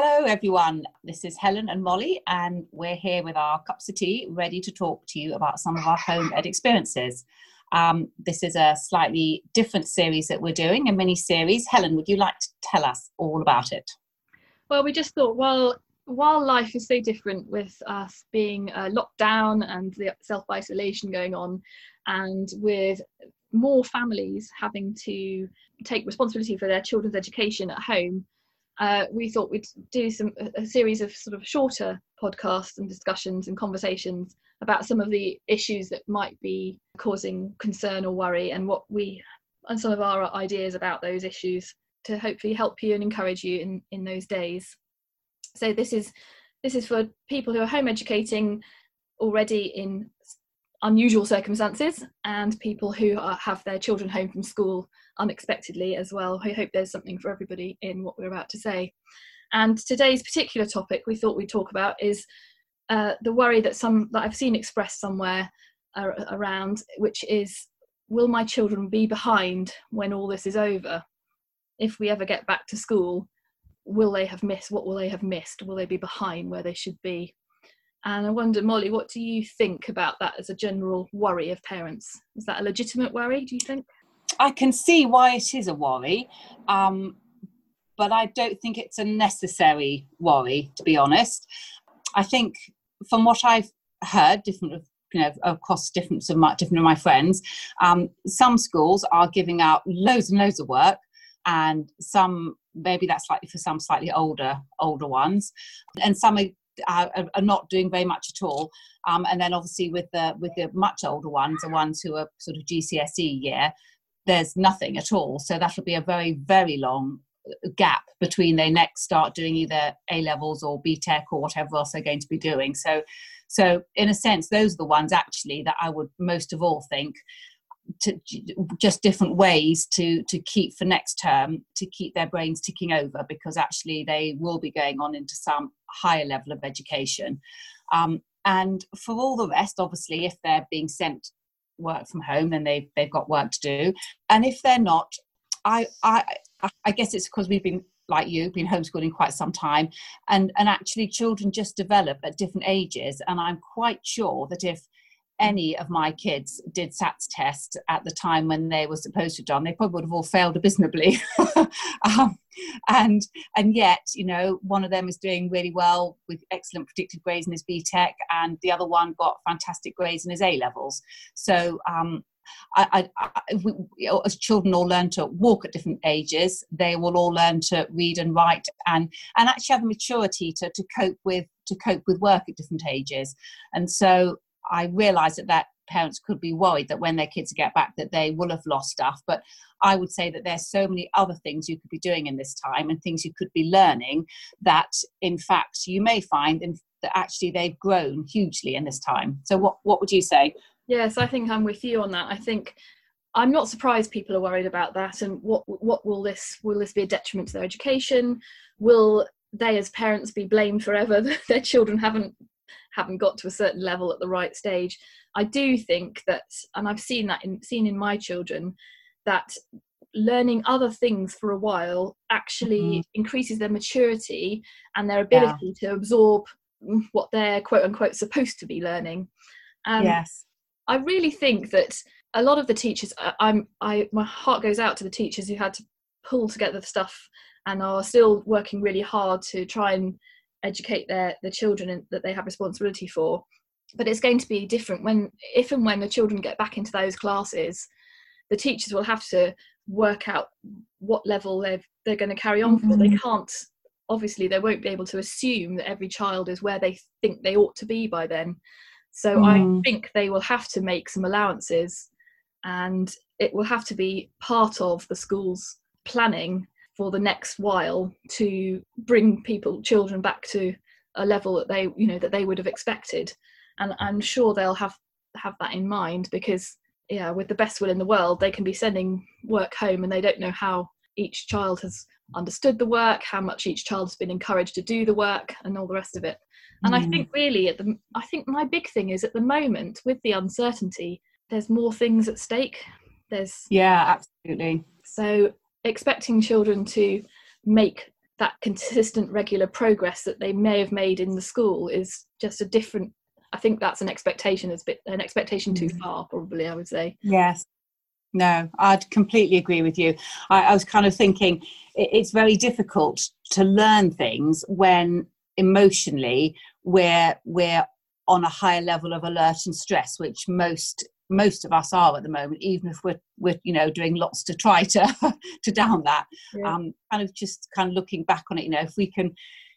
Hello, everyone. This is Helen and Molly, and we're here with our cups of tea, ready to talk to you about some of our home ed experiences. Um, this is a slightly different series that we're doing, a mini series. Helen, would you like to tell us all about it? Well, we just thought, well, while life is so different with us being uh, locked down and the self isolation going on, and with more families having to take responsibility for their children's education at home, uh, we thought we'd do some a series of sort of shorter podcasts and discussions and conversations about some of the issues that might be causing concern or worry and what we and some of our ideas about those issues to hopefully help you and encourage you in in those days. So this is this is for people who are home educating already in unusual circumstances and people who are, have their children home from school unexpectedly as well. I hope there's something for everybody in what we're about to say. And today's particular topic we thought we'd talk about is uh, the worry that some that I've seen expressed somewhere uh, around, which is, will my children be behind when all this is over? If we ever get back to school, will they have missed? What will they have missed? Will they be behind where they should be? And I wonder, Molly, what do you think about that as a general worry of parents? Is that a legitimate worry, do you think? I can see why it is a worry, um, but I don't think it's a necessary worry, to be honest. I think from what I've heard, different you know across different of my different of my friends, um, some schools are giving out loads and loads of work, and some maybe that's slightly for some slightly older older ones, and some are are, are, not doing very much at all. Um, and then obviously with the with the much older ones, the ones who are sort of GCSE year, there's nothing at all. So that'll be a very, very long gap between they next start doing either A levels or BTEC or whatever else they're going to be doing. So, so in a sense, those are the ones actually that I would most of all think to just different ways to to keep for next term to keep their brains ticking over because actually they will be going on into some higher level of education. Um, and for all the rest, obviously, if they're being sent work from home, then they've they've got work to do. And if they're not, I I I guess it's because we've been like you been homeschooling quite some time and and actually children just develop at different ages and i'm quite sure that if any of my kids did SATs tests at the time when they were supposed to have done, they probably would have all failed abysmally. um, and and yet, you know, one of them is doing really well with excellent predicted grades in his BTEC, and the other one got fantastic grades in his A levels. So um, I, I, I, we, as children all learn to walk at different ages, they will all learn to read and write and and actually have the maturity to, to cope with to cope with work at different ages. And so I realise that that parents could be worried that when their kids get back that they will have lost stuff but i would say that there's so many other things you could be doing in this time and things you could be learning that in fact you may find in, that actually they've grown hugely in this time. So what what would you say? Yes i think i'm with you on that. I think i'm not surprised people are worried about that and what what will this will this be a detriment to their education? Will they as parents be blamed forever that their children haven't haven't got to a certain level at the right stage. I do think that, and I've seen that in seen in my children, that learning other things for a while actually mm-hmm. increases their maturity and their ability yeah. to absorb what they're quote unquote supposed to be learning. Um, yes, I really think that a lot of the teachers, I'm, I, my heart goes out to the teachers who had to pull together the stuff and are still working really hard to try and educate their the children that they have responsibility for but it's going to be different when if and when the children get back into those classes the teachers will have to work out what level they're they're going to carry on mm-hmm. for they mm-hmm. can't obviously they won't be able to assume that every child is where they think they ought to be by then so mm. i think they will have to make some allowances and it will have to be part of the school's planning for the next while to bring people children back to a level that they you know that they would have expected. And i'm sure they'll have have that in mind because yeah with the best will in the world they can be sending work home and they don't know how each child has understood the work how much each child has been encouraged to do the work and all the rest of it. And mm. i think really at the i think my big thing is at the moment with the uncertainty there's more things at stake. There's yeah absolutely. So expecting children to make that consistent regular progress that they may have made in the school is just a different i think that's an expectation it's bit an expectation too mm. far probably i would say. Yes. No i'd completely agree with you. I, I was kind of thinking it, it's very difficult to learn things when emotionally we're we're on a higher level of alert and stress which most most of us are at the moment even if we're we're you know doing lots to try to to down that. Yeah. um kind of just kind of looking back on it you know if we can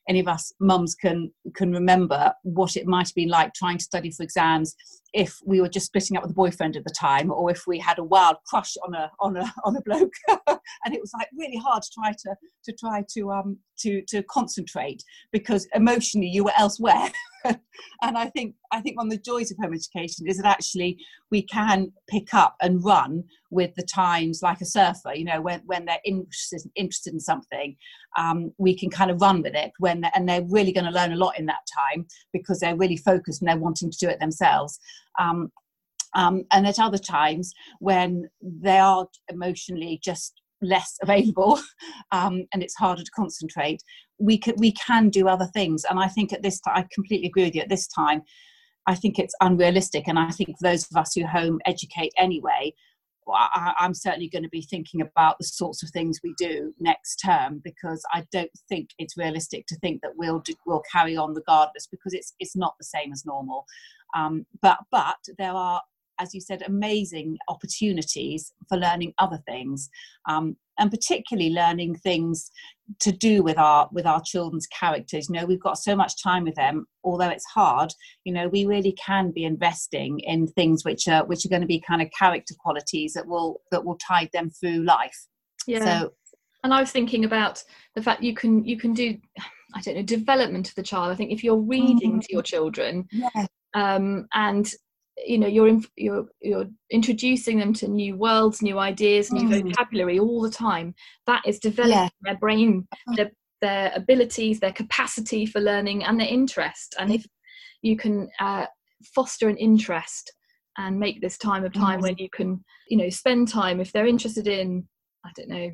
any of us mums can can remember what it might have been like trying to study for exams if we were just splitting up with a boyfriend at the time or if we had a wild crush on a on a on a bloke. And it was like really hard to try to to try to um to to concentrate because emotionally you were elsewhere and i think i think one of the joys of home education is that actually we can pick up and run with the times like a surfer you know when when they're interested interested in something um, we can kind of run with it when and they're really going to learn a lot in that time because they're really focused and they're wanting to do it themselves. Um, um, and at other times when they are emotionally just less available um, and it's harder to concentrate we can we can do other things and i think at this time i completely agree with you at this time i think it's unrealistic and i think for those of us who home educate anyway I, am certainly going to be thinking about the sorts of things we do next term because I don't think it's realistic to think that we'll do, we'll carry on regardless because it's it's not the same as normal. Um, but but there are, as you said, amazing opportunities for learning other things, um, and particularly learning things to do with our with our children's characters. You know, we've got so much time with them, although it's hard. You know, we really can be investing in things which are which are going to be kind of character qualities that will that will tide them through life. Yeah. So, and I was thinking about the fact you can you can do I don't know development of the child. I think if you're reading mm-hmm. to your children, yeah um, and you know you're you're you're introducing them to new worlds new ideas new mm. vocabulary all the time that is developing yeah. their brain uh-huh. their, their abilities their capacity for learning and their interest and if you can uh, foster an interest and make this time of time mm. when you can you know spend time if they're interested in i don't know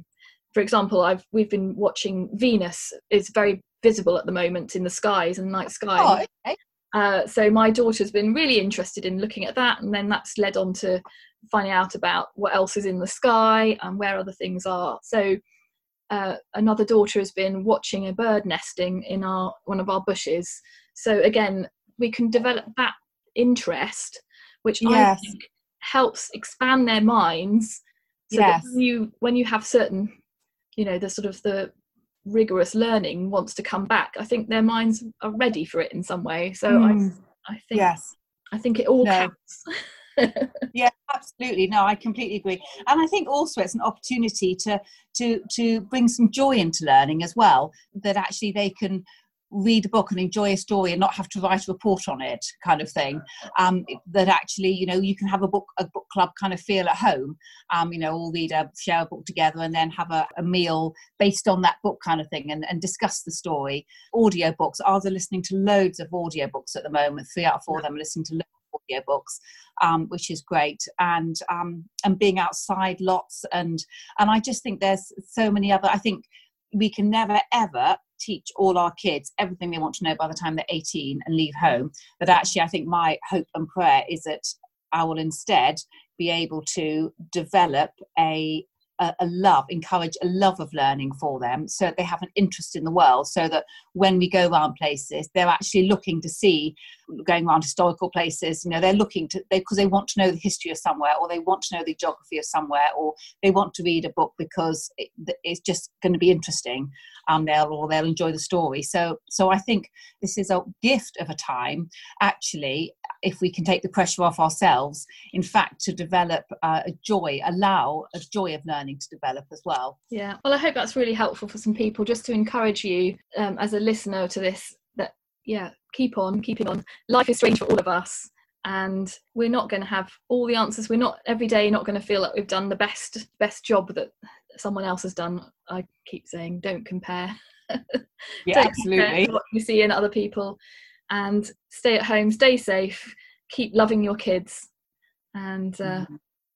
for example i've we've been watching venus is very visible at the moment in the skies and night sky oh, okay. Uh, so my daughter's been really interested in looking at that, and then that's led on to finding out about what else is in the sky and where other things are. So uh, another daughter has been watching a bird nesting in our one of our bushes. So again, we can develop that interest, which yes. I think helps expand their minds. So yes. that when you when you have certain, you know, the sort of the rigorous learning wants to come back i think their minds are ready for it in some way. So mm. i i think yes. I think it all no. counts. Yeah absolutely. No i completely agree. And i think also it's an opportunity to to to bring some joy into learning as well that actually they can read a book and enjoy a story and not have to write a report on it kind of thing. Um, that actually you know you can have a book a book club kind of feel at home. Um, you know all read a share a book together and then have a, a meal based on that book kind of thing and, and discuss the story. Audio books are they listening to loads of audio books at the moment? Three out of four of them are listening to audio books um, which is great. And um, and being outside lots and and i just think there's so many other i think we can never ever teach all our kids everything they want to know by the time they're 18 and leave home. But actually, I think my hope and prayer is that I will instead be able to develop a a, love, encourage a love of learning for them so that they have an interest in the world. So that when we go around places, they're actually looking to see, going around historical places, you know, they're looking to, because they, they, want to know the history of somewhere or they want to know the geography of somewhere or they want to read a book because it, it's just going to be interesting um, they'll, or they'll enjoy the story. So, so I think this is a gift of a time actually if we can take the pressure off ourselves, in fact, to develop uh, a joy, allow a joy of learning to develop as well. Yeah, well, I hope that's really helpful for some people just to encourage you um, as a listener to this that, yeah, keep on, keeping on. Life is strange for all of us. And we're not going to have all the answers. We're not every day not going to feel like we've done the best best job that someone else has done. I keep saying, don't compare. yeah, don't absolutely. Compare what you see in other people and stay at home, stay safe, keep loving your kids. And uh, mm-hmm.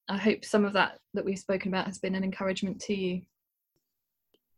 I hope some of that that we've spoken about has been an encouragement to you.